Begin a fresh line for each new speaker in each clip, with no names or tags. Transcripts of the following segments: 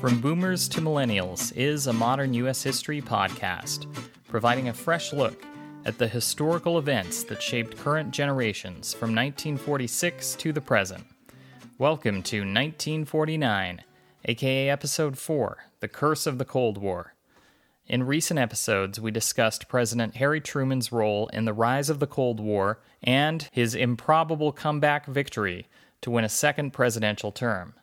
From Boomers to Millennials is a modern U.S. history podcast, providing a fresh look at the historical events that shaped current generations from 1946 to the present. Welcome to 1949, aka Episode 4 The Curse of the Cold War. In recent episodes, we discussed President Harry Truman's role in the rise of the Cold War and his improbable comeback victory to win a second presidential term.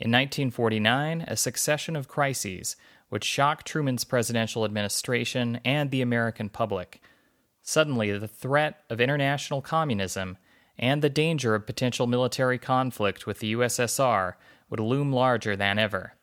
In 1949, a succession of crises would shock Truman's presidential administration and the American public. Suddenly, the threat of international communism and the danger of potential military conflict with the USSR would loom larger than ever.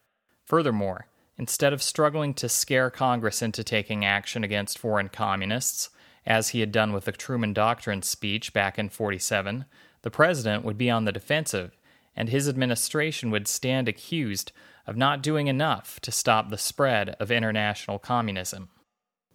Furthermore, instead of struggling to scare Congress into taking action against foreign communists, as he had done with the Truman Doctrine speech back in 47, the president would be on the defensive and his administration would stand accused of not doing enough to stop the spread of international communism.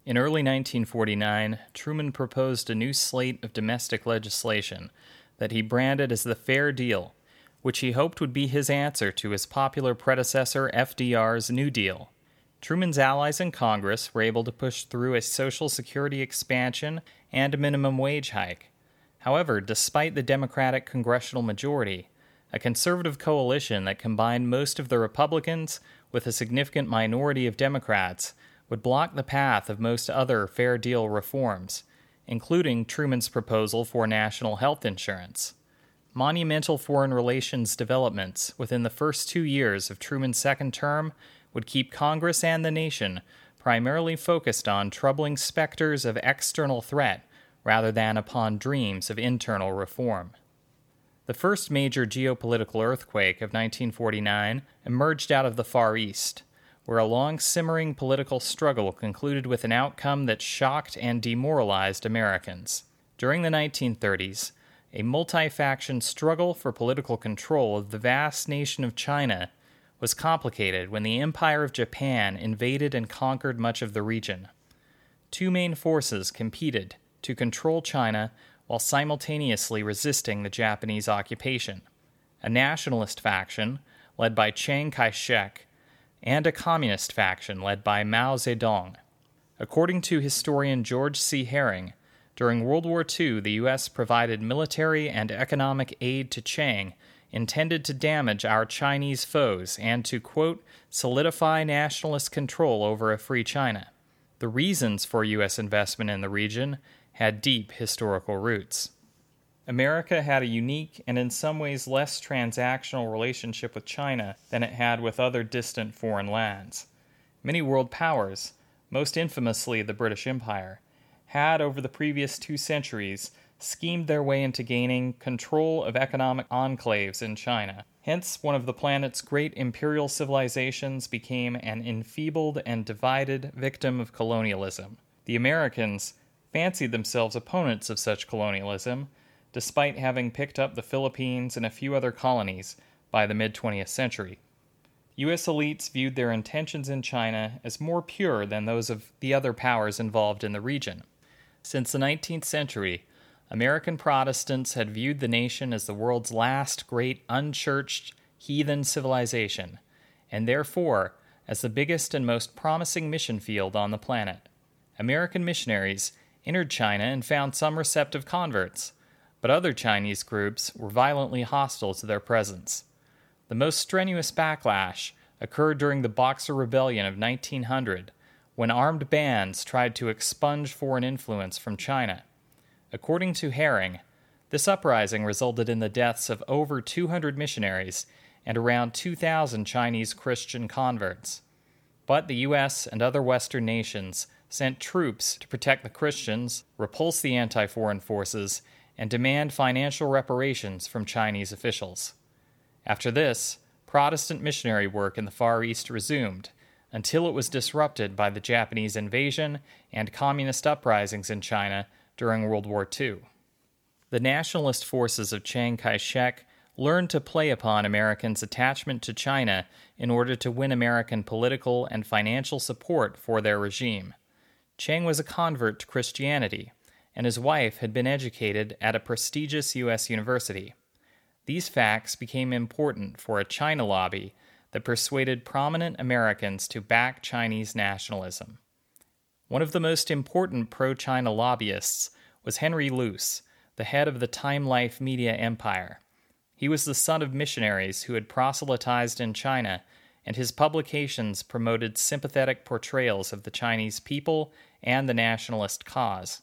In early 1949, Truman proposed a new slate of domestic legislation that he branded as the Fair Deal, which he hoped would be his answer to his popular predecessor FDR's New Deal. Truman's allies in Congress were able to push through a Social Security expansion and a minimum wage hike. However, despite the Democratic congressional majority, a conservative coalition that combined most of the Republicans with a significant minority of Democrats would block the path of most other fair deal reforms, including Truman's proposal for national health insurance. Monumental foreign relations developments within the first two years of Truman's second term would keep Congress and the nation primarily focused on troubling specters of external threat rather than upon dreams of internal reform. The first major geopolitical earthquake of 1949 emerged out of the Far East, where a long simmering political struggle concluded with an outcome that shocked and demoralized Americans. During the 1930s, a multi faction struggle for political control of the vast nation of China was complicated when the Empire of Japan invaded and conquered much of the region. Two main forces competed to control China while simultaneously resisting the Japanese occupation a nationalist faction led by Chiang Kai shek, and a communist faction led by Mao Zedong. According to historian George C. Herring, during World War II, the U.S. provided military and economic aid to Chiang intended to damage our Chinese foes and to, quote, solidify nationalist control over a free China. The reasons for U.S. investment in the region had deep historical roots. America had a unique and in some ways less transactional relationship with China than it had with other distant foreign lands. Many world powers, most infamously the British Empire, had over the previous two centuries schemed their way into gaining control of economic enclaves in China. Hence, one of the planet's great imperial civilizations became an enfeebled and divided victim of colonialism. The Americans, fancied themselves opponents of such colonialism, despite having picked up the Philippines and a few other colonies by the mid 20th century. U.S. elites viewed their intentions in China as more pure than those of the other powers involved in the region. Since the 19th century, American Protestants had viewed the nation as the world's last great unchurched heathen civilization, and therefore as the biggest and most promising mission field on the planet. American missionaries entered China and found some receptive converts, but other Chinese groups were violently hostile to their presence. The most strenuous backlash occurred during the Boxer Rebellion of 1900, when armed bands tried to expunge foreign influence from China. According to Herring, this uprising resulted in the deaths of over 200 missionaries and around 2,000 Chinese Christian converts. But the U.S. and other Western nations sent troops to protect the Christians, repulse the anti foreign forces, and demand financial reparations from Chinese officials. After this, Protestant missionary work in the Far East resumed until it was disrupted by the Japanese invasion and communist uprisings in China during World War II. The nationalist forces of Chiang Kai shek learned to play upon Americans' attachment to China in order to win American political and financial support for their regime. Chiang was a convert to Christianity, and his wife had been educated at a prestigious U.S. university. These facts became important for a China lobby that persuaded prominent Americans to back Chinese nationalism. One of the most important pro China lobbyists was Henry Luce, the head of the Time Life media empire. He was the son of missionaries who had proselytized in China, and his publications promoted sympathetic portrayals of the Chinese people and the nationalist cause.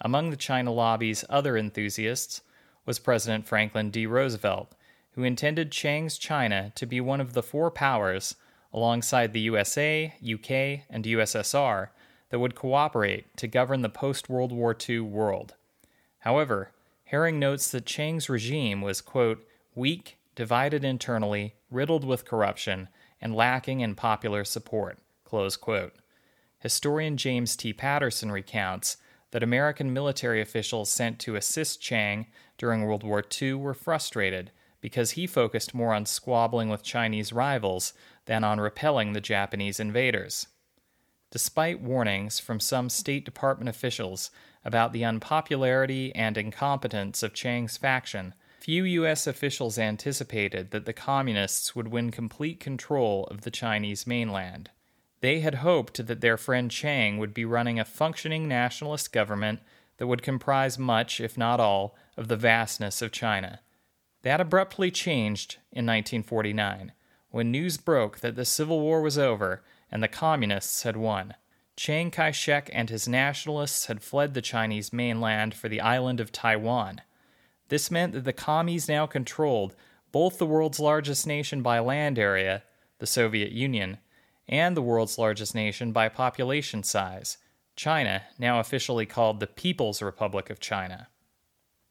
Among the China lobby's other enthusiasts was President Franklin D. Roosevelt, who intended Chiang's China to be one of the four powers, alongside the USA, UK, and USSR, that would cooperate to govern the post World War II world. However, Herring notes that Chiang's regime was, quote, weak, divided internally, riddled with corruption, and lacking in popular support. Historian James T. Patterson recounts that American military officials sent to assist Chiang during World War II were frustrated because he focused more on squabbling with Chinese rivals than on repelling the Japanese invaders. Despite warnings from some State Department officials about the unpopularity and incompetence of Chiang's faction, few U.S. officials anticipated that the Communists would win complete control of the Chinese mainland. They had hoped that their friend Chiang would be running a functioning nationalist government that would comprise much, if not all, of the vastness of China. That abruptly changed in 1949, when news broke that the Civil War was over and the Communists had won. Chiang Kai shek and his nationalists had fled the Chinese mainland for the island of Taiwan. This meant that the commies now controlled both the world's largest nation by land area, the Soviet Union, and the world's largest nation by population size, China, now officially called the People's Republic of China.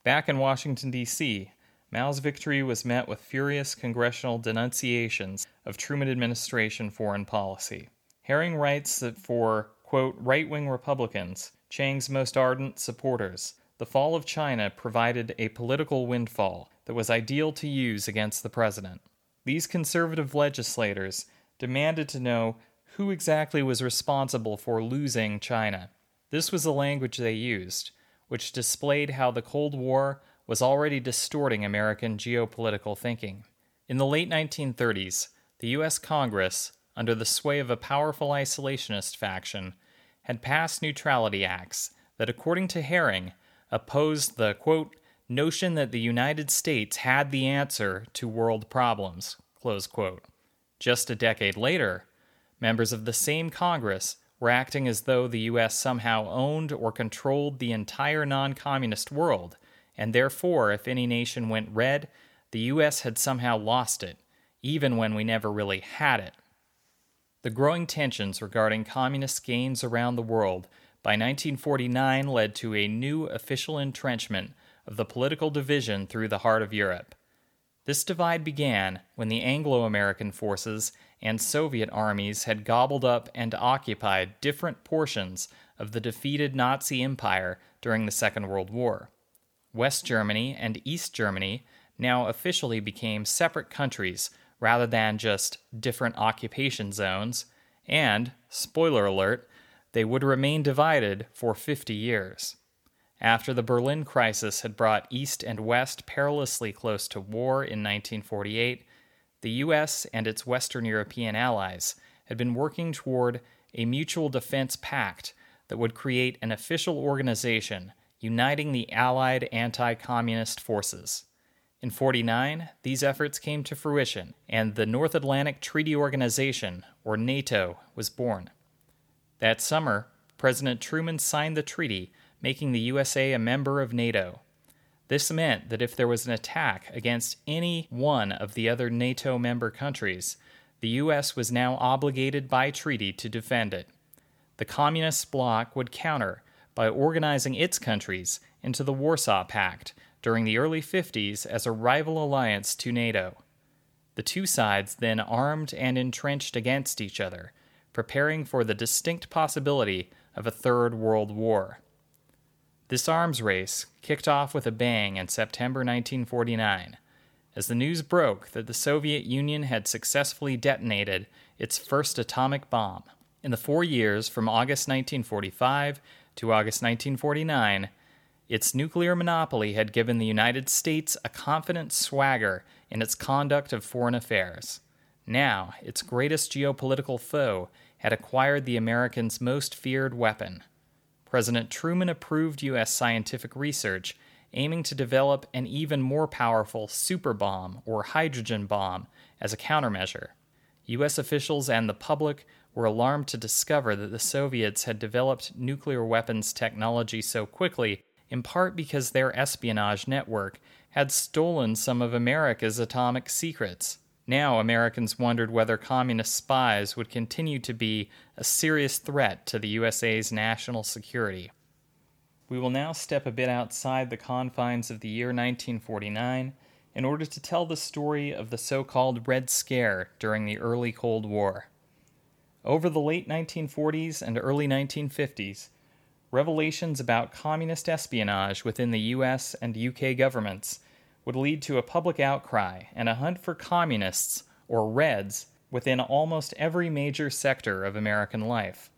Back in Washington, D.C., Mao's victory was met with furious congressional denunciations of Truman administration foreign policy. Herring writes that for, quote, right wing Republicans, Chiang's most ardent supporters, the fall of China provided a political windfall that was ideal to use against the president. These conservative legislators demanded to know who exactly was responsible for losing China. This was the language they used, which displayed how the Cold War was already distorting American geopolitical thinking. In the late 1930s, the U.S. Congress, under the sway of a powerful isolationist faction, had passed neutrality acts that, according to Herring, opposed the quote, notion that the United States had the answer to world problems. close quote. Just a decade later, members of the same Congress were acting as though the U.S. somehow owned or controlled the entire non communist world and therefore, if any nation went red, the U.S. had somehow lost it, even when we never really had it. The growing tensions regarding communist gains around the world by 1949 led to a new official entrenchment of the political division through the heart of Europe. This divide began when the Anglo American forces and Soviet armies had gobbled up and occupied different portions of the defeated Nazi Empire during the Second World War. West Germany and East Germany now officially became separate countries rather than just different occupation zones, and, spoiler alert, they would remain divided for 50 years. After the Berlin crisis had brought East and West perilously close to war in 1948, the US and its Western European allies had been working toward a mutual defense pact that would create an official organization uniting the Allied anti communist forces. In 49, these efforts came to fruition, and the North Atlantic Treaty Organization, or NATO, was born. That summer, President Truman signed the treaty, making the USA a member of NATO. This meant that if there was an attack against any one of the other NATO member countries, the U.S. was now obligated by treaty to defend it. The Communist bloc would counter by organizing its countries into the Warsaw Pact during the early 50s as a rival alliance to NATO. The two sides then armed and entrenched against each other, preparing for the distinct possibility of a Third World War. This arms race kicked off with a bang in September 1949 as the news broke that the Soviet Union had successfully detonated its first atomic bomb. In the four years from August 1945 to August 1949, its nuclear monopoly had given the United States a confident swagger in its conduct of foreign affairs. Now, its greatest geopolitical foe had acquired the Americans' most feared weapon. President Truman approved U.S. scientific research aiming to develop an even more powerful super bomb or hydrogen bomb as a countermeasure. U.S. officials and the public were alarmed to discover that the Soviets had developed nuclear weapons technology so quickly, in part because their espionage network had stolen some of America's atomic secrets. Now, Americans wondered whether communist spies would continue to be a serious threat to the USA's national security. We will now step a bit outside the confines of the year 1949 in order to tell the story of the so called Red Scare during the early Cold War. Over the late 1940s and early 1950s, revelations about communist espionage within the US and UK governments would lead to a public outcry and a hunt for communists, or Reds, within almost every major sector of American life.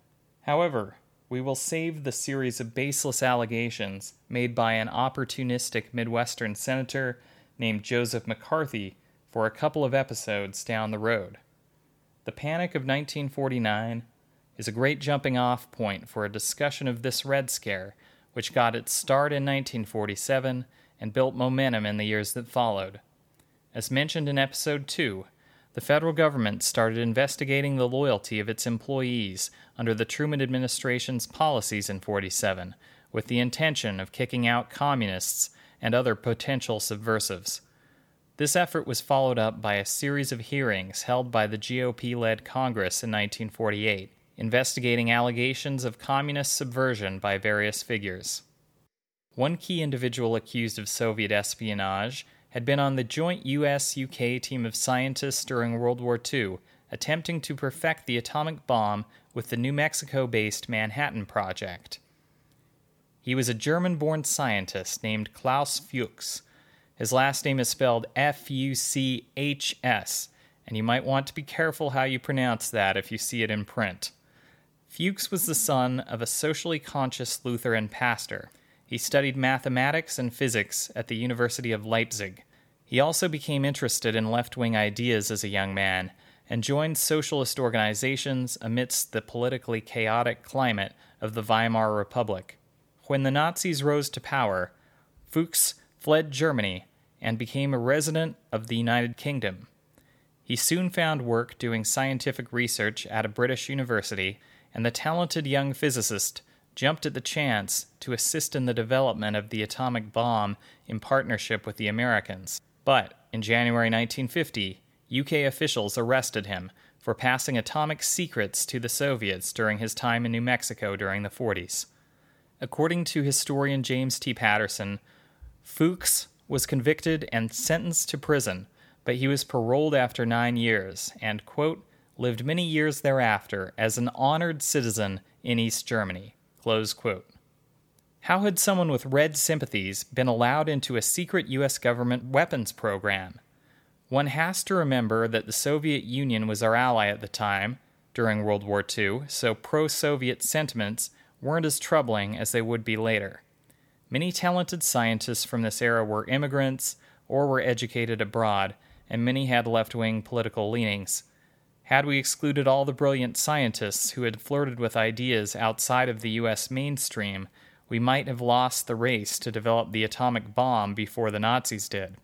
However, we will save the series of baseless allegations made by an opportunistic Midwestern senator named Joseph McCarthy for a couple of episodes down the road. The Panic of 1949 is a great jumping off point for a discussion of this Red Scare, which got its start in 1947 and built momentum in the years that followed. As mentioned in Episode 2, the federal government started investigating the loyalty of its employees under the Truman administration's policies in 47, with the intention of kicking out communists and other potential subversives. This effort was followed up by a series of hearings held by the GOP led Congress in 1948, investigating allegations of communist subversion by various figures. One key individual accused of Soviet espionage had been on the joint US UK team of scientists during World War II, attempting to perfect the atomic bomb with the New Mexico based Manhattan Project. He was a German born scientist named Klaus Fuchs. His last name is spelled F U C H S, and you might want to be careful how you pronounce that if you see it in print. Fuchs was the son of a socially conscious Lutheran pastor. He studied mathematics and physics at the University of Leipzig. He also became interested in left wing ideas as a young man and joined socialist organizations amidst the politically chaotic climate of the Weimar Republic. When the Nazis rose to power, Fuchs fled Germany and became a resident of the United Kingdom. He soon found work doing scientific research at a British university, and the talented young physicist jumped at the chance to assist in the development of the atomic bomb in partnership with the Americans. But in January 1950, UK officials arrested him for passing atomic secrets to the Soviets during his time in New Mexico during the 40s. According to historian James T. Patterson, Fuchs was convicted and sentenced to prison, but he was paroled after nine years and, quote, lived many years thereafter as an honored citizen in East Germany. Close quote. How had someone with red sympathies been allowed into a secret U.S. government weapons program? One has to remember that the Soviet Union was our ally at the time, during World War II, so pro Soviet sentiments weren't as troubling as they would be later. Many talented scientists from this era were immigrants or were educated abroad, and many had left wing political leanings. Had we excluded all the brilliant scientists who had flirted with ideas outside of the US mainstream, we might have lost the race to develop the atomic bomb before the Nazis did.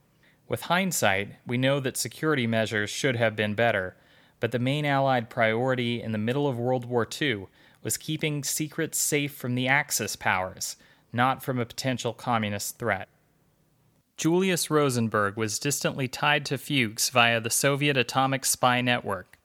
With hindsight, we know that security measures should have been better, but the main Allied priority in the middle of World War II was keeping secrets safe from the Axis powers, not from a potential communist threat. Julius Rosenberg was distantly tied to Fuchs via the Soviet atomic spy network.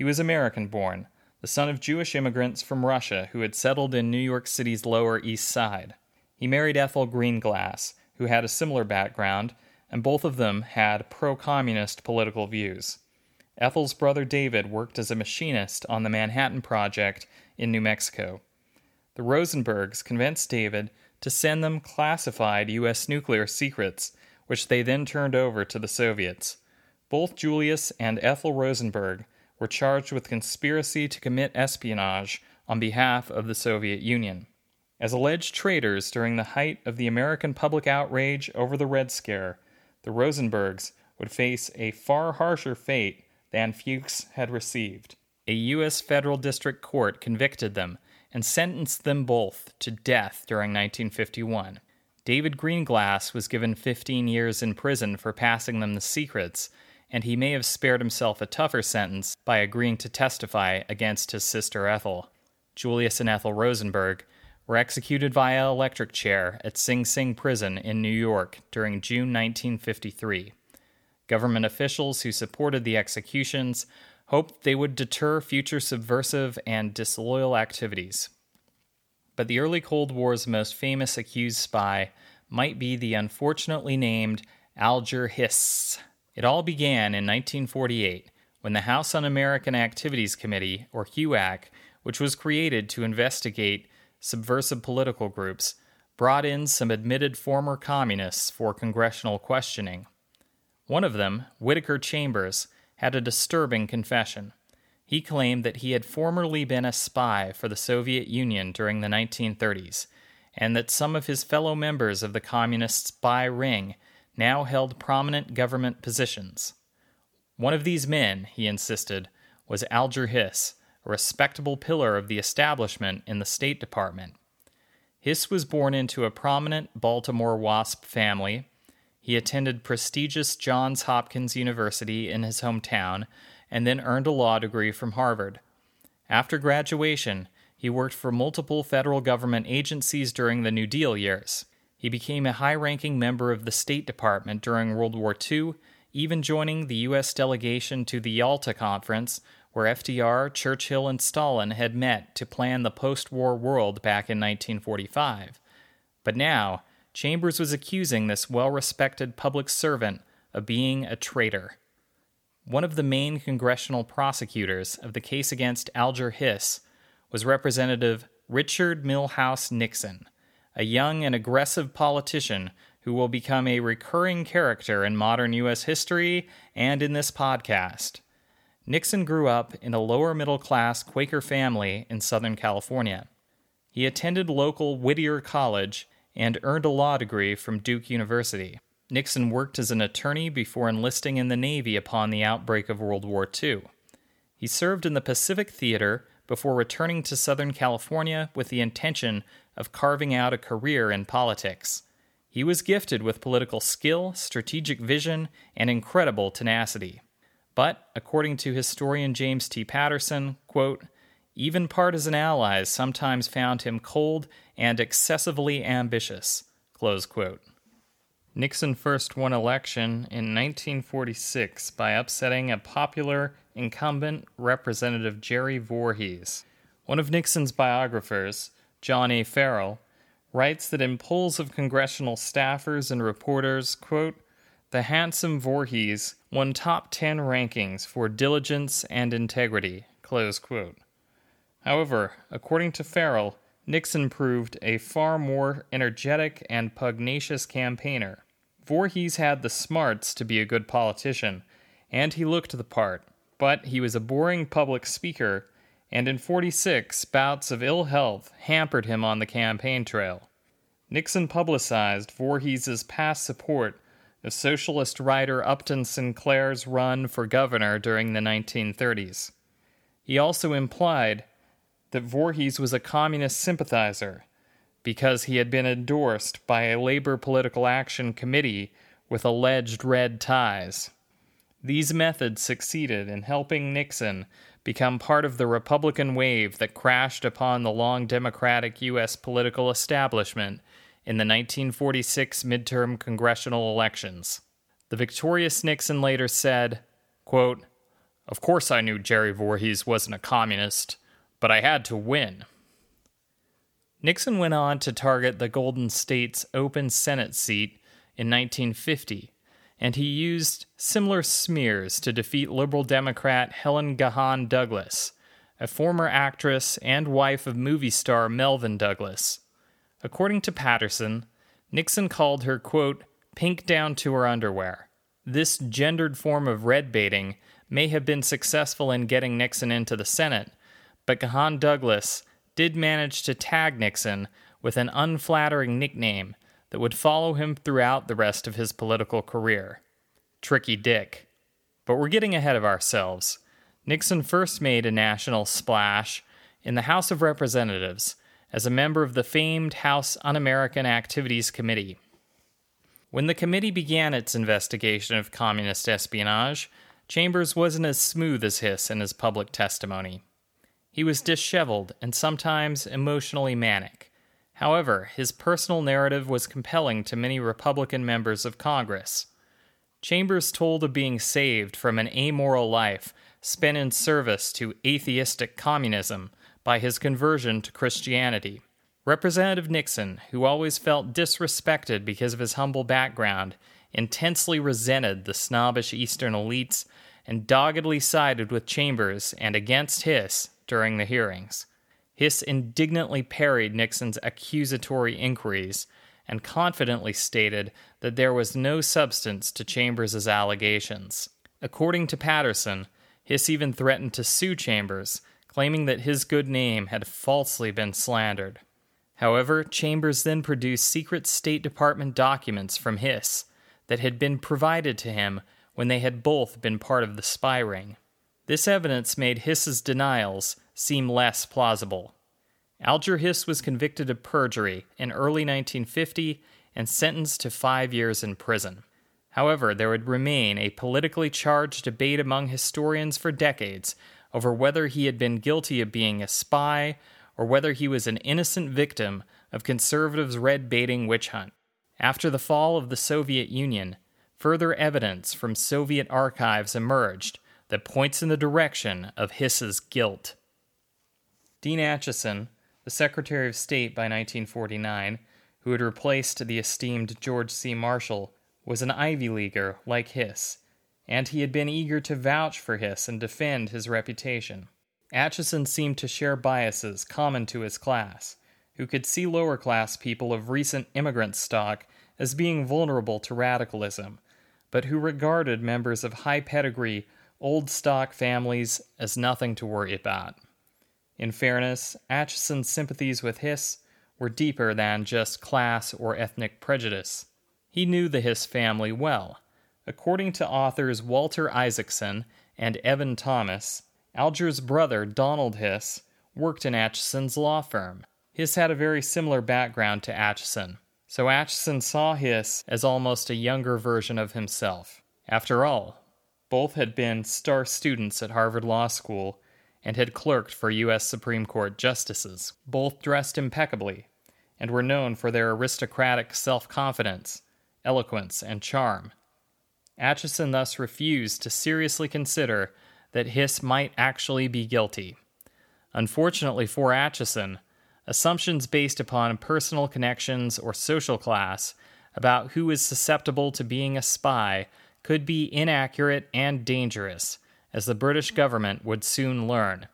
He was American born, the son of Jewish immigrants from Russia who had settled in New York City's Lower East Side. He married Ethel Greenglass, who had a similar background, and both of them had pro communist political views. Ethel's brother David worked as a machinist on the Manhattan Project in New Mexico. The Rosenbergs convinced David to send them classified U.S. nuclear secrets, which they then turned over to the Soviets. Both Julius and Ethel Rosenberg were charged with conspiracy to commit espionage on behalf of the Soviet Union. As alleged traitors during the height of the American public outrage over the Red Scare, the Rosenbergs would face a far harsher fate than Fuchs had received. A U.S. federal district court convicted them and sentenced them both to death during 1951. David Greenglass was given 15 years in prison for passing them the secrets, and he may have spared himself a tougher sentence by agreeing to testify against his sister Ethel. Julius and Ethel Rosenberg were executed via electric chair at Sing Sing Prison in New York during June 1953. Government officials who supported the executions hoped they would deter future subversive and disloyal activities. But the early Cold War's most famous accused spy might be the unfortunately named Alger Hiss. It all began in 1948 when the House Un American Activities Committee, or HUAC, which was created to investigate subversive political groups, brought in some admitted former communists for congressional questioning. One of them, Whittaker Chambers, had a disturbing confession. He claimed that he had formerly been a spy for the Soviet Union during the 1930s, and that some of his fellow members of the communist spy ring now held prominent government positions. One of these men, he insisted, was Alger Hiss, a respectable pillar of the establishment in the State Department. Hiss was born into a prominent Baltimore WASP family he attended prestigious Johns Hopkins University in his hometown and then earned a law degree from Harvard. After graduation, he worked for multiple federal government agencies during the New Deal years. He became a high ranking member of the State Department during World War II, even joining the U.S. delegation to the Yalta Conference, where FDR, Churchill, and Stalin had met to plan the post war world back in 1945. But now, Chambers was accusing this well respected public servant of being a traitor. One of the main congressional prosecutors of the case against Alger Hiss was Representative Richard Milhous Nixon, a young and aggressive politician who will become a recurring character in modern U.S. history and in this podcast. Nixon grew up in a lower middle class Quaker family in Southern California. He attended local Whittier College and earned a law degree from Duke University. Nixon worked as an attorney before enlisting in the Navy upon the outbreak of World War II. He served in the Pacific Theater before returning to Southern California with the intention of carving out a career in politics. He was gifted with political skill, strategic vision, and incredible tenacity. But, according to historian James T. Patterson, quote, even partisan allies sometimes found him cold and excessively ambitious. Nixon first won election in 1946 by upsetting a popular incumbent Representative Jerry Voorhis. One of Nixon's biographers, John A. Farrell, writes that in polls of congressional staffers and reporters, quote, the handsome Voorhis won top 10 rankings for diligence and integrity. However, according to Farrell, Nixon proved a far more energetic and pugnacious campaigner. Voorhis had the smarts to be a good politician, and he looked the part, but he was a boring public speaker, and in 46, bouts of ill health hampered him on the campaign trail. Nixon publicized Voorhis's past support of socialist writer Upton Sinclair's run for governor during the 1930s. He also implied that Voorhis was a communist sympathizer because he had been endorsed by a labor political action committee with alleged red ties. These methods succeeded in helping Nixon become part of the Republican wave that crashed upon the long Democratic U.S. political establishment in the 1946 midterm congressional elections. The victorious Nixon later said, quote, Of course I knew Jerry Voorhis wasn't a communist but I had to win. Nixon went on to target the Golden State's open Senate seat in 1950, and he used similar smears to defeat Liberal Democrat Helen Gahan Douglas, a former actress and wife of movie star Melvyn Douglas. According to Patterson, Nixon called her, quote, pink down to her underwear. This gendered form of red baiting may have been successful in getting Nixon into the Senate, but Gahan Douglas did manage to tag Nixon with an unflattering nickname that would follow him throughout the rest of his political career Tricky Dick. But we're getting ahead of ourselves. Nixon first made a national splash in the House of Representatives as a member of the famed House Un American Activities Committee. When the committee began its investigation of communist espionage, Chambers wasn't as smooth as Hiss in his public testimony. He was disheveled and sometimes emotionally manic. However, his personal narrative was compelling to many Republican members of Congress. Chambers told of being saved from an amoral life spent in service to atheistic communism by his conversion to Christianity. Representative Nixon, who always felt disrespected because of his humble background, intensely resented the snobbish Eastern elites and doggedly sided with Chambers and against Hiss during the hearings. Hiss indignantly parried Nixon's accusatory inquiries and confidently stated that there was no substance to Chambers' allegations. According to Patterson, Hiss even threatened to sue Chambers, claiming that his good name had falsely been slandered. However, Chambers then produced secret State Department documents from Hiss that had been provided to him when they had both been part of the spy ring. This evidence made Hiss's denials seem less plausible. Alger Hiss was convicted of perjury in early 1950 and sentenced to five years in prison. However, there would remain a politically charged debate among historians for decades over whether he had been guilty of being a spy or whether he was an innocent victim of conservatives' red baiting witch hunt. After the fall of the Soviet Union, further evidence from Soviet archives emerged that points in the direction of Hiss's guilt. Dean Acheson, the Secretary of State by 1949, who had replaced the esteemed George C. Marshall, was an Ivy Leaguer like Hiss, and he had been eager to vouch for Hiss and defend his reputation. Acheson seemed to share biases common to his class, who could see lower class people of recent immigrant stock as being vulnerable to radicalism, but who regarded members of high pedigree, old stock families as nothing to worry about. In fairness, Acheson's sympathies with Hiss were deeper than just class or ethnic prejudice. He knew the Hiss family well. According to authors Walter Isaacson and Evan Thomas, Alger's brother, Donald Hiss, worked in Acheson's law firm. Hiss had a very similar background to Acheson, so Acheson saw Hiss as almost a younger version of himself. After all, both had been star students at Harvard Law School and had clerked for U.S. Supreme Court justices. Both dressed impeccably and were known for their aristocratic self confidence eloquence, and charm. Acheson thus refused to seriously consider that Hiss might actually be guilty. Unfortunately for Acheson, assumptions based upon personal connections or social class about who is susceptible to being a spy could be inaccurate and dangerous, as the British government would soon learn.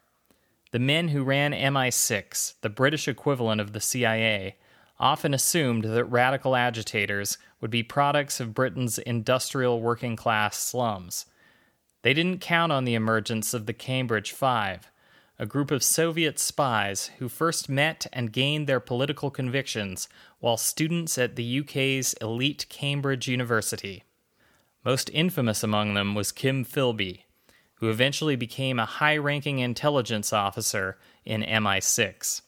The men who ran MI6, the British equivalent of the CIA, often assumed that radical agitators would be products of Britain's industrial working class slums. They didn't count on the emergence of the Cambridge Five, a group of Soviet spies who first met and gained their political convictions while students at the UK's elite Cambridge University. Most infamous among them was Kim Philby, who eventually became a high ranking intelligence officer in MI6.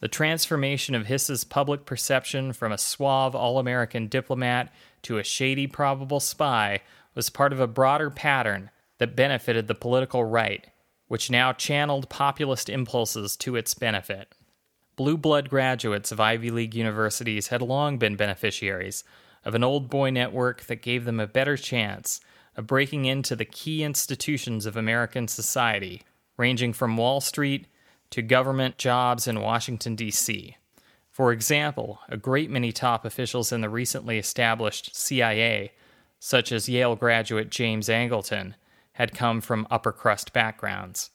The transformation of Hiss's public perception from a suave all American diplomat to a shady probable spy was part of a broader pattern that benefited the political right, which now channeled populist impulses to its benefit. Blue blood graduates of Ivy League universities had long been beneficiaries of an old boy network that gave them a better chance of breaking into the key institutions of American society, ranging from Wall Street to government jobs in Washington, D.C. For example, a great many top officials in the recently established CIA, such as Yale graduate James Angleton, had come from upper crust backgrounds.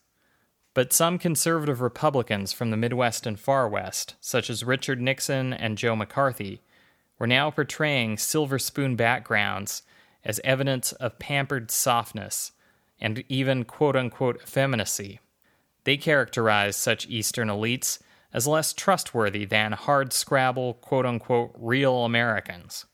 But some conservative Republicans from the Midwest and Far West, such as Richard Nixon and Joe McCarthy, were now portraying silver spoon backgrounds as evidence of pampered softness and even quote unquote effeminacy. They characterize such Eastern elites as less trustworthy than hard scrabble, quote unquote, real Americans.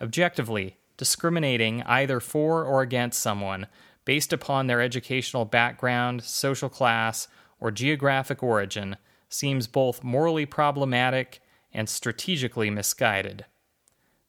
Objectively, discriminating either for or against someone based upon their educational background, social class, or geographic origin seems both morally problematic and strategically misguided.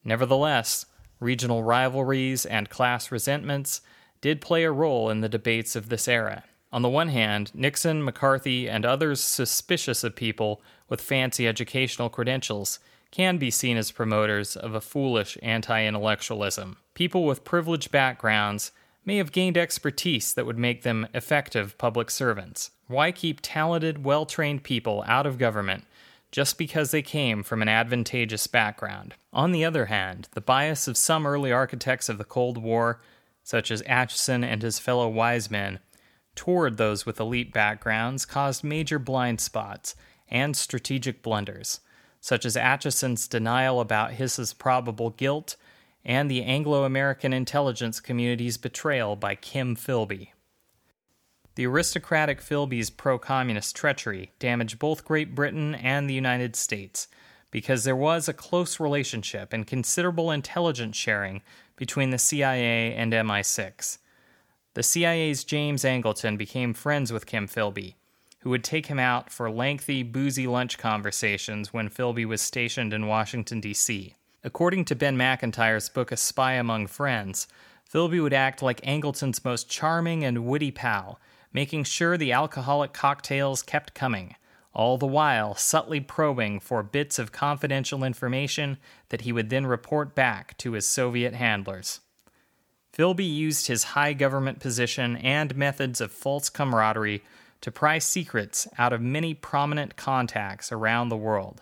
Nevertheless, regional rivalries and class resentments did play a role in the debates of this era. On the one hand, Nixon, McCarthy, and others suspicious of people with fancy educational credentials can be seen as promoters of a foolish anti intellectualism. People with privileged backgrounds may have gained expertise that would make them effective public servants. Why keep talented, well trained people out of government just because they came from an advantageous background? On the other hand, the bias of some early architects of the Cold War, such as Acheson and his fellow wise men, toward those with elite backgrounds caused major blind spots and strategic blunders, such as Acheson's denial about Hiss's probable guilt and the Anglo American intelligence community's betrayal by Kim Philby. The aristocratic Philby's pro communist treachery damaged both Great Britain and the United States because there was a close relationship and considerable intelligence sharing between the CIA and MI6. The CIA's James Angleton became friends with Kim Philby, who would take him out for lengthy, boozy lunch conversations when Philby was stationed in Washington, D.C. According to Ben Macintyre's book A Spy Among Friends, Philby would act like Angleton's most charming and witty pal, making sure the alcoholic cocktails kept coming, all the while subtly probing for bits of confidential information that he would then report back to his Soviet handlers. Philby used his high government position and methods of false camaraderie to pry secrets out of many prominent contacts around the world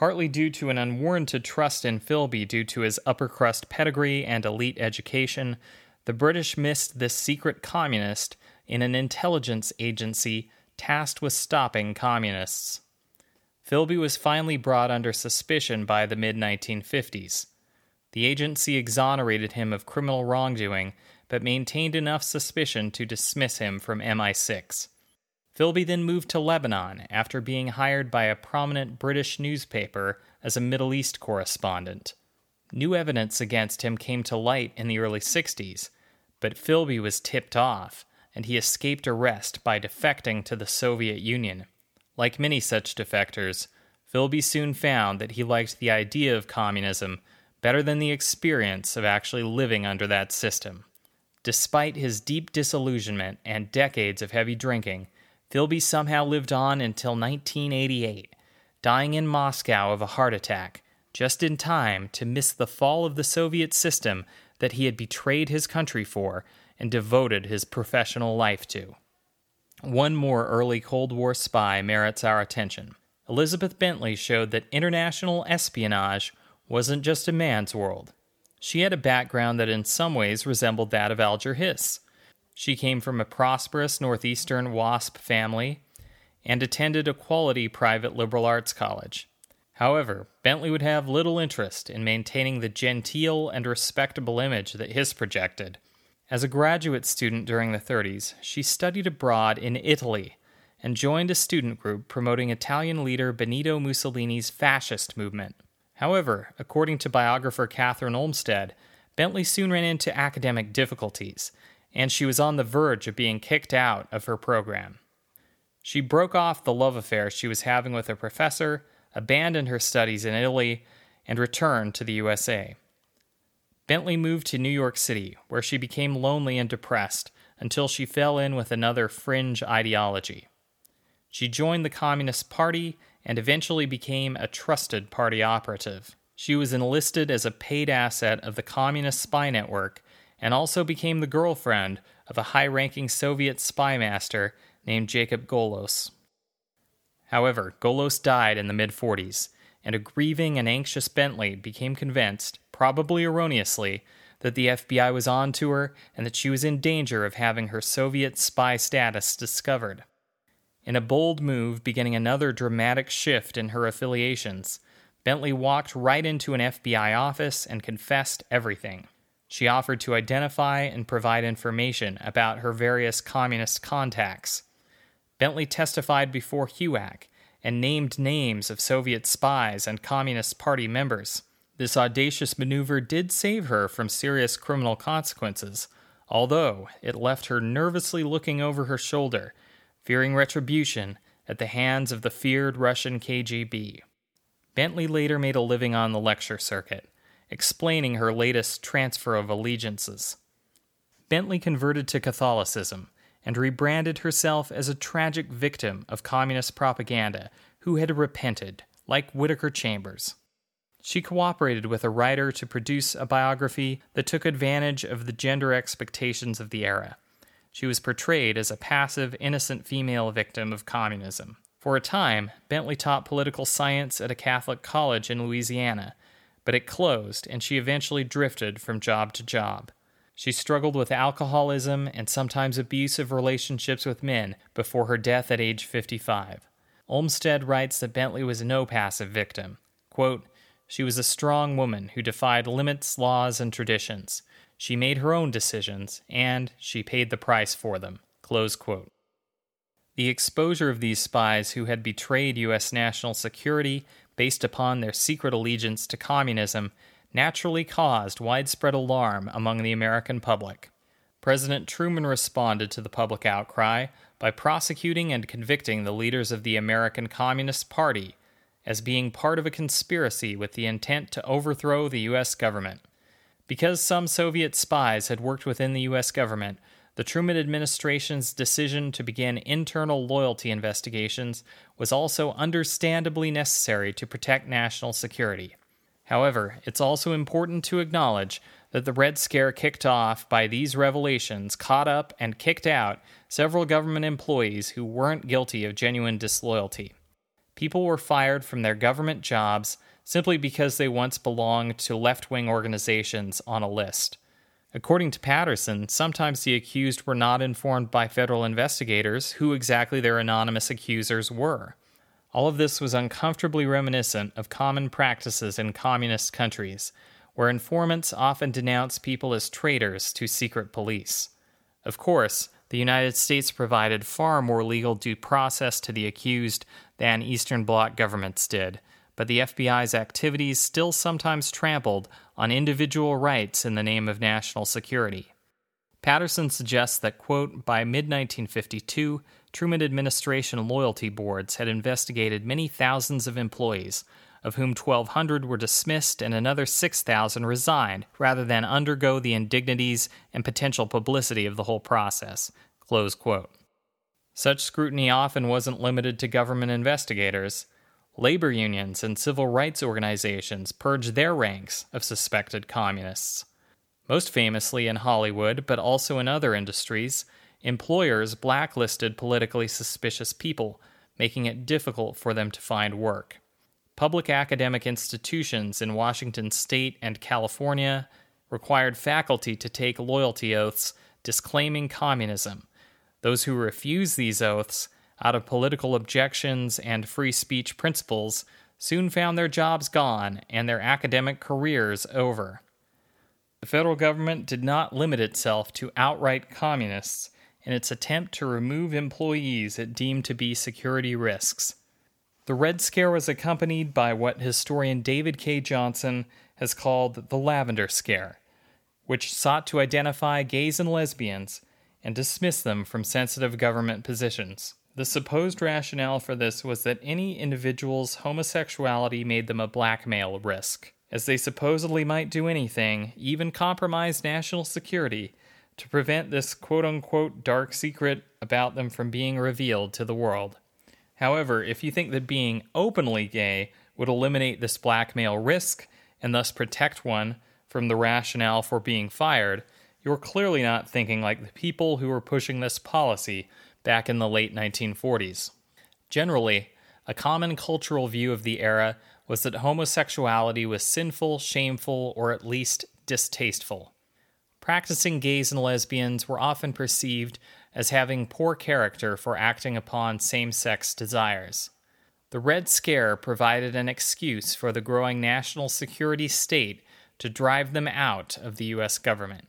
partly due to an unwarranted trust in Philby due to his upper crust pedigree and elite education, the British missed this secret communist in an intelligence agency tasked with stopping communists. Philby was finally brought under suspicion by the mid 1950s. The agency exonerated him of criminal wrongdoing, but maintained enough suspicion to dismiss him from MI6. Philby then moved to Lebanon after being hired by a prominent British newspaper as a Middle East correspondent. New evidence against him came to light in the early 60s, but Philby was tipped off, and he escaped arrest by defecting to the Soviet Union. Like many such defectors, Philby soon found that he liked the idea of communism better than the experience of actually living under that system. Despite his deep disillusionment and decades of heavy drinking, Philby somehow lived on until 1988, dying in Moscow of a heart attack, just in time to miss the fall of the Soviet system that he had betrayed his country for and devoted his professional life to. One more early Cold War spy merits our attention. Elizabeth Bentley showed that international espionage wasn't just a man's world. She had a background that in some ways resembled that of Alger Hiss. She came from a prosperous Northeastern WASP family and attended a quality private liberal arts college. However, Bentley would have little interest in maintaining the genteel and respectable image that Hiss projected. As a graduate student during the 30s, she studied abroad in Italy and joined a student group promoting Italian leader Benito Mussolini's fascist movement. However, according to biographer Kathryn Olmsted, Bentley soon ran into academic difficulties and she was on the verge of being kicked out of her program. She broke off the love affair she was having with a professor, abandoned her studies in Italy, and returned to the USA. Bentley moved to New York City, where she became lonely and depressed until she fell in with another fringe ideology. She joined the Communist Party and eventually became a trusted party operative. She was enlisted as a paid asset of the Communist spy network and also became the girlfriend of a high ranking Soviet spy master named Jacob Golos. However, Golos died in the mid 40s, and a grieving and anxious Bentley became convinced, probably erroneously, that the FBI was on to her and that she was in danger of having her Soviet spy status discovered. In a bold move beginning another dramatic shift in her affiliations, Bentley walked right into an FBI office and confessed everything. She offered to identify and provide information about her various communist contacts. Bentley testified before HUAC and named names of Soviet spies and Communist Party members. This audacious maneuver did save her from serious criminal consequences, although it left her nervously looking over her shoulder, fearing retribution at the hands of the feared Russian KGB. Bentley later made a living on the lecture circuit, explaining her latest transfer of allegiances. Bentley converted to Catholicism and rebranded herself as a tragic victim of communist propaganda who had repented, like Whittaker Chambers. She cooperated with a writer to produce a biography that took advantage of the gender expectations of the era. She was portrayed as a passive, innocent female victim of communism. For a time, Bentley taught political science at a Catholic college in Louisiana, but it closed and she eventually drifted from job to job. She struggled with alcoholism and sometimes abusive relationships with men before her death at age 55. Olmsted writes that Bentley was no passive victim. Quote, she was a strong woman who defied limits, laws, and traditions. She made her own decisions, and she paid the price for them. The exposure of these spies who had betrayed U.S. national security based upon their secret allegiance to communism naturally caused widespread alarm among the American public. President Truman responded to the public outcry by prosecuting and convicting the leaders of the American Communist Party as being part of a conspiracy with the intent to overthrow the U.S. government. Because some Soviet spies had worked within the U.S. government, the Truman administration's decision to begin internal loyalty investigations was also understandably necessary to protect national security. However, it's also important to acknowledge that the Red Scare kicked off by these revelations caught up and kicked out several government employees who weren't guilty of genuine disloyalty. People were fired from their government jobs simply because they once belonged to left wing organizations on a list. According to Patterson, sometimes the accused were not informed by federal investigators who exactly their anonymous accusers were. All of this was uncomfortably reminiscent of common practices in communist countries, where informants often denounce people as traitors to secret police. Of course, the United States provided far more legal due process to the accused than Eastern Bloc governments did, but the FBI's activities still sometimes trampled on individual rights in the name of national security. Patterson suggests that, quote, by mid 1952, Truman administration loyalty boards had investigated many thousands of employees, of whom 1,200 were dismissed and another 6,000 resigned, rather than undergo the indignities and potential publicity of the whole process. Such scrutiny often wasn't limited to government investigators. Labor unions and civil rights organizations purged their ranks of suspected communists. Most famously in Hollywood, but also in other industries, employers blacklisted politically suspicious people, making it difficult for them to find work. Public academic institutions in Washington state and California required faculty to take loyalty oaths disclaiming communism. Those who refused these oaths, out of political objections and free speech principles, soon found their jobs gone and their academic careers over. The federal government did not limit itself to outright communists in its attempt to remove employees it deemed to be security risks. The Red Scare was accompanied by what historian David K. Johnson has called the Lavender Scare, which sought to identify gays and lesbians and dismiss them from sensitive government positions. The supposed rationale for this was that any individual's homosexuality made them a blackmail risk, as they supposedly might do anything, even compromise national security, to prevent this quote unquote dark secret about them from being revealed to the world. However, if you think that being openly gay would eliminate this blackmail risk and thus protect one from the rationale for being fired, you're clearly not thinking like the people who were pushing this policy back in the late 1940s. Generally, a common cultural view of the era was that homosexuality was sinful, shameful, or at least distasteful. Practicing gays and lesbians were often perceived as having poor character for acting upon same sex desires. The Red Scare provided an excuse for the growing national security state to drive them out of the U.S. government.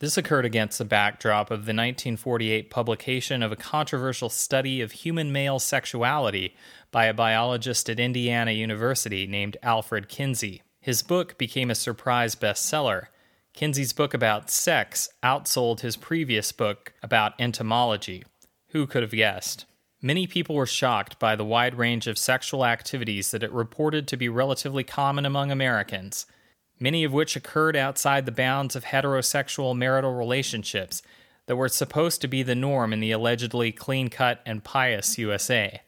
This occurred against the backdrop of the 1948 publication of a controversial study of human male sexuality by a biologist at Indiana University named Alfred Kinsey. His book became a surprise bestseller. Kinsey's book about sex outsold his previous book about entomology. Who could have guessed? Many people were shocked by the wide range of sexual activities that it reported to be relatively common among Americans, many of which occurred outside the bounds of heterosexual marital relationships that were supposed to be the norm in the allegedly clean cut and pious USA.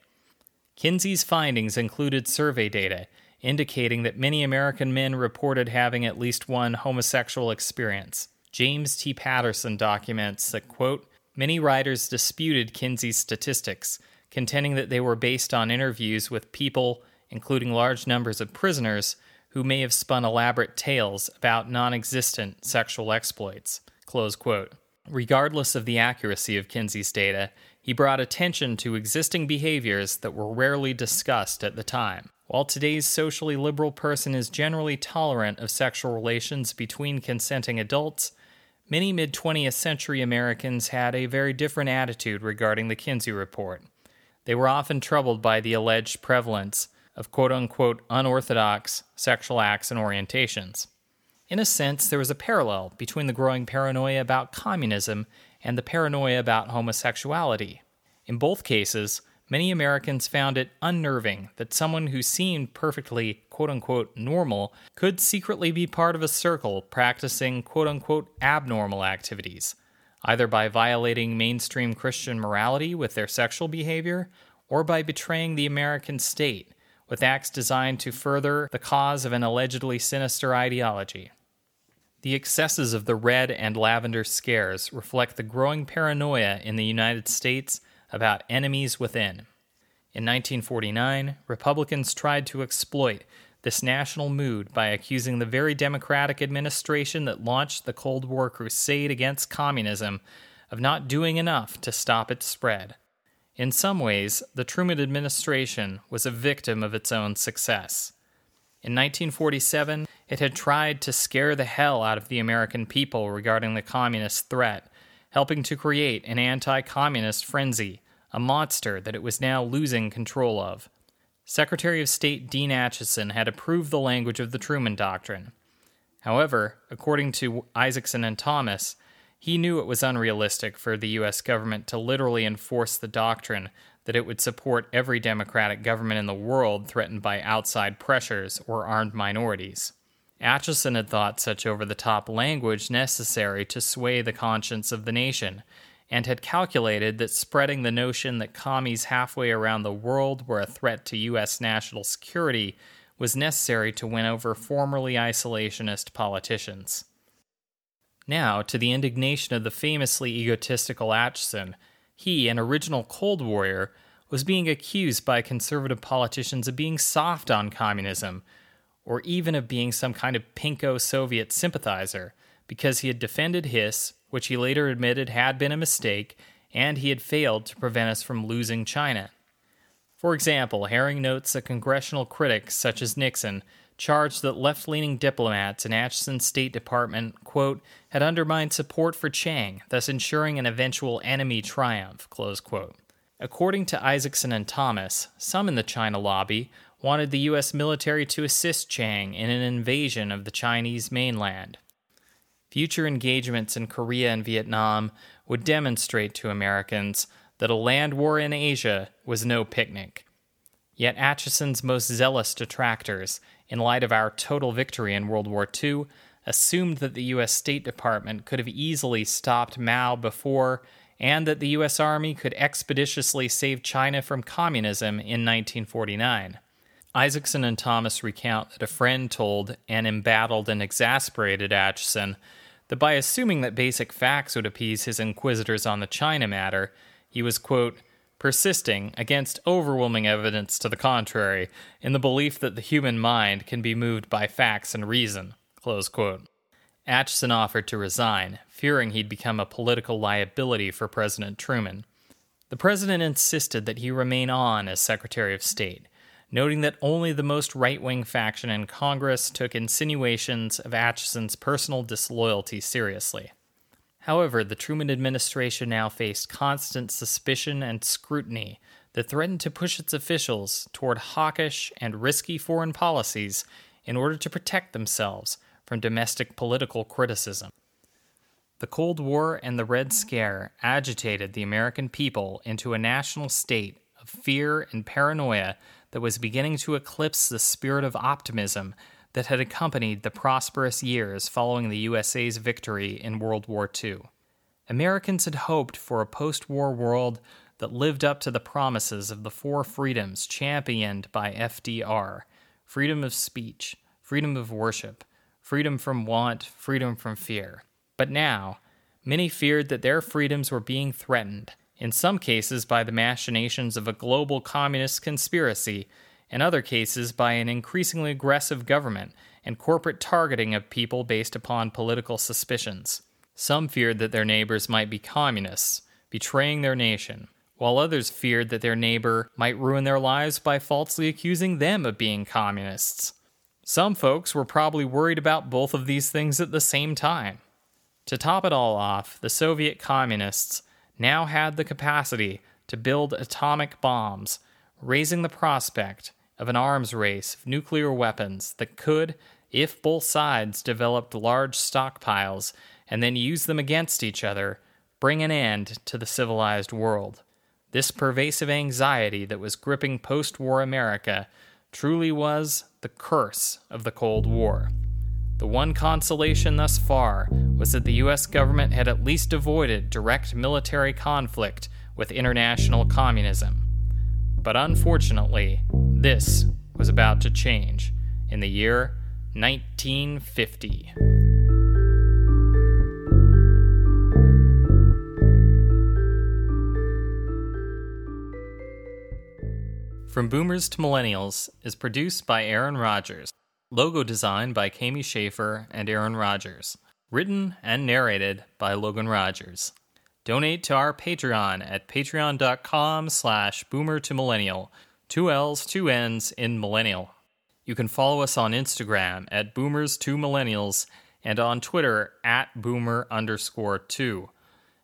Kinsey's findings included survey data indicating that many American men reported having at least one homosexual experience. James T. Patterson documents that, quote, many writers disputed Kinsey's statistics, contending that they were based on interviews with people, including large numbers of prisoners, who may have spun elaborate tales about non existent sexual exploits. Regardless of the accuracy of Kinsey's data, he brought attention to existing behaviors that were rarely discussed at the time. While today's socially liberal person is generally tolerant of sexual relations between consenting adults, many mid 20th century Americans had a very different attitude regarding the Kinsey Report. They were often troubled by the alleged prevalence of quote unquote unorthodox sexual acts and orientations. In a sense, there was a parallel between the growing paranoia about communism and the paranoia about homosexuality. In both cases, many Americans found it unnerving that someone who seemed perfectly quote unquote normal could secretly be part of a circle practicing quote unquote abnormal activities, either by violating mainstream Christian morality with their sexual behavior or by betraying the American state with acts designed to further the cause of an allegedly sinister ideology. The excesses of the red and lavender scares reflect the growing paranoia in the United States about enemies within. In 1949, Republicans tried to exploit this national mood by accusing the very Democratic administration that launched the Cold War crusade against communism of not doing enough to stop its spread. In some ways, the Truman administration was a victim of its own success. In 1947, it had tried to scare the hell out of the American people regarding the communist threat, helping to create an anti communist frenzy, a monster that it was now losing control of. Secretary of State Dean Acheson had approved the language of the Truman Doctrine. However, according to Isaacson and Thomas, he knew it was unrealistic for the U.S. government to literally enforce the doctrine that it would support every democratic government in the world threatened by outside pressures or armed minorities. Acheson had thought such over the top language necessary to sway the conscience of the nation, and had calculated that spreading the notion that commies halfway around the world were a threat to U.S. national security was necessary to win over formerly isolationist politicians. Now, to the indignation of the famously egotistical Acheson, he, an original Cold Warrior, was being accused by conservative politicians of being soft on communism, or even of being some kind of pinko Soviet sympathizer, because he had defended Hiss, which he later admitted had been a mistake, and he had failed to prevent us from losing China. For example, Herring notes that congressional critics such as Nixon charged that left leaning diplomats in Acheson's State Department, quote, had undermined support for Chiang, thus ensuring an eventual enemy triumph, close quote. According to Isaacson and Thomas, some in the China lobby wanted the U.S. military to assist Chiang in an invasion of the Chinese mainland. Future engagements in Korea and Vietnam would demonstrate to Americans that a land war in Asia was no picnic. Yet Acheson's most zealous detractors in light of our total victory in World War II, assumed that the U.S. State Department could have easily stopped Mao before, and that the U.S. Army could expeditiously save China from communism in 1949. Isaacson and Thomas recount that a friend told an embattled and exasperated Acheson that by assuming that basic facts would appease his inquisitors on the China matter, he was, quote, persisting against overwhelming evidence to the contrary, in the belief that the human mind can be moved by facts and reason. Acheson offered to resign, fearing he'd become a political liability for President Truman. The president insisted that he remain on as Secretary of State, noting that only the most right wing faction in Congress took insinuations of Acheson's personal disloyalty seriously. However, the Truman administration now faced constant suspicion and scrutiny that threatened to push its officials toward hawkish and risky foreign policies in order to protect themselves from domestic political criticism. The Cold War and the Red Scare agitated the American people into a national state of fear and paranoia that was beginning to eclipse the spirit of optimism that had accompanied the prosperous years following the USA's victory in World War II. Americans had hoped for a post war world that lived up to the promises of the four freedoms championed by FDR freedom of speech, freedom of worship, freedom from want, freedom from fear. But now, many feared that their freedoms were being threatened, in some cases by the machinations of a global communist conspiracy in other cases by an increasingly aggressive government and corporate targeting of people based upon political suspicions. Some feared that their neighbors might be communists, betraying their nation, while others feared that their neighbor might ruin their lives by falsely accusing them of being communists. Some folks were probably worried about both of these things at the same time. To top it all off, the Soviet communists now had the capacity to build atomic bombs, raising the prospect of an arms race of nuclear weapons that could, if both sides developed large stockpiles and then used them against each other, bring an end to the civilized world. This pervasive anxiety that was gripping post war America truly was the curse of the Cold War. The one consolation thus far was that the US government had at least avoided direct military conflict with international communism. But unfortunately, this was about to change in the year 1950. From Boomers to Millennials is produced by Aaron Rodgers. Logo design by Kami Schaefer and Aaron Rodgers. Written and narrated by Logan Rogers. Donate to our Patreon at patreon.com slash boomer to millennial two L's, two N's in millennial. You can follow us on Instagram at boomers2millennials and on Twitter at boomer underscore two.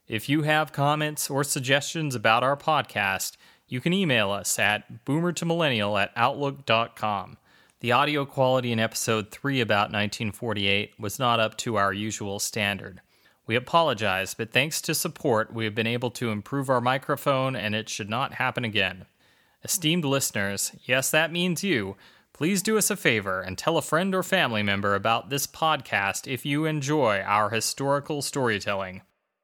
If you have comments or suggestions about our podcast, you can email us at boomertomillennial at outlook.com. The audio quality in episode 3 about 1948 was not up to our usual standard. We apologize, but thanks to support, we have been able to improve our microphone and it should not happen again. Esteemed listeners, yes, that means you. Please do us a favor and tell a friend or family member about this podcast if you enjoy our historical storytelling.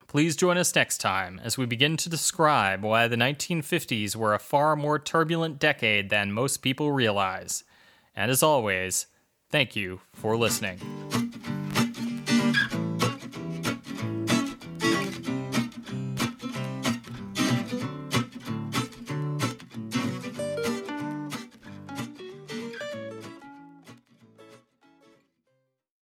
Please join us next time as we begin to describe why the 1950s were a far more turbulent decade than most people realize. And as always, thank you for listening.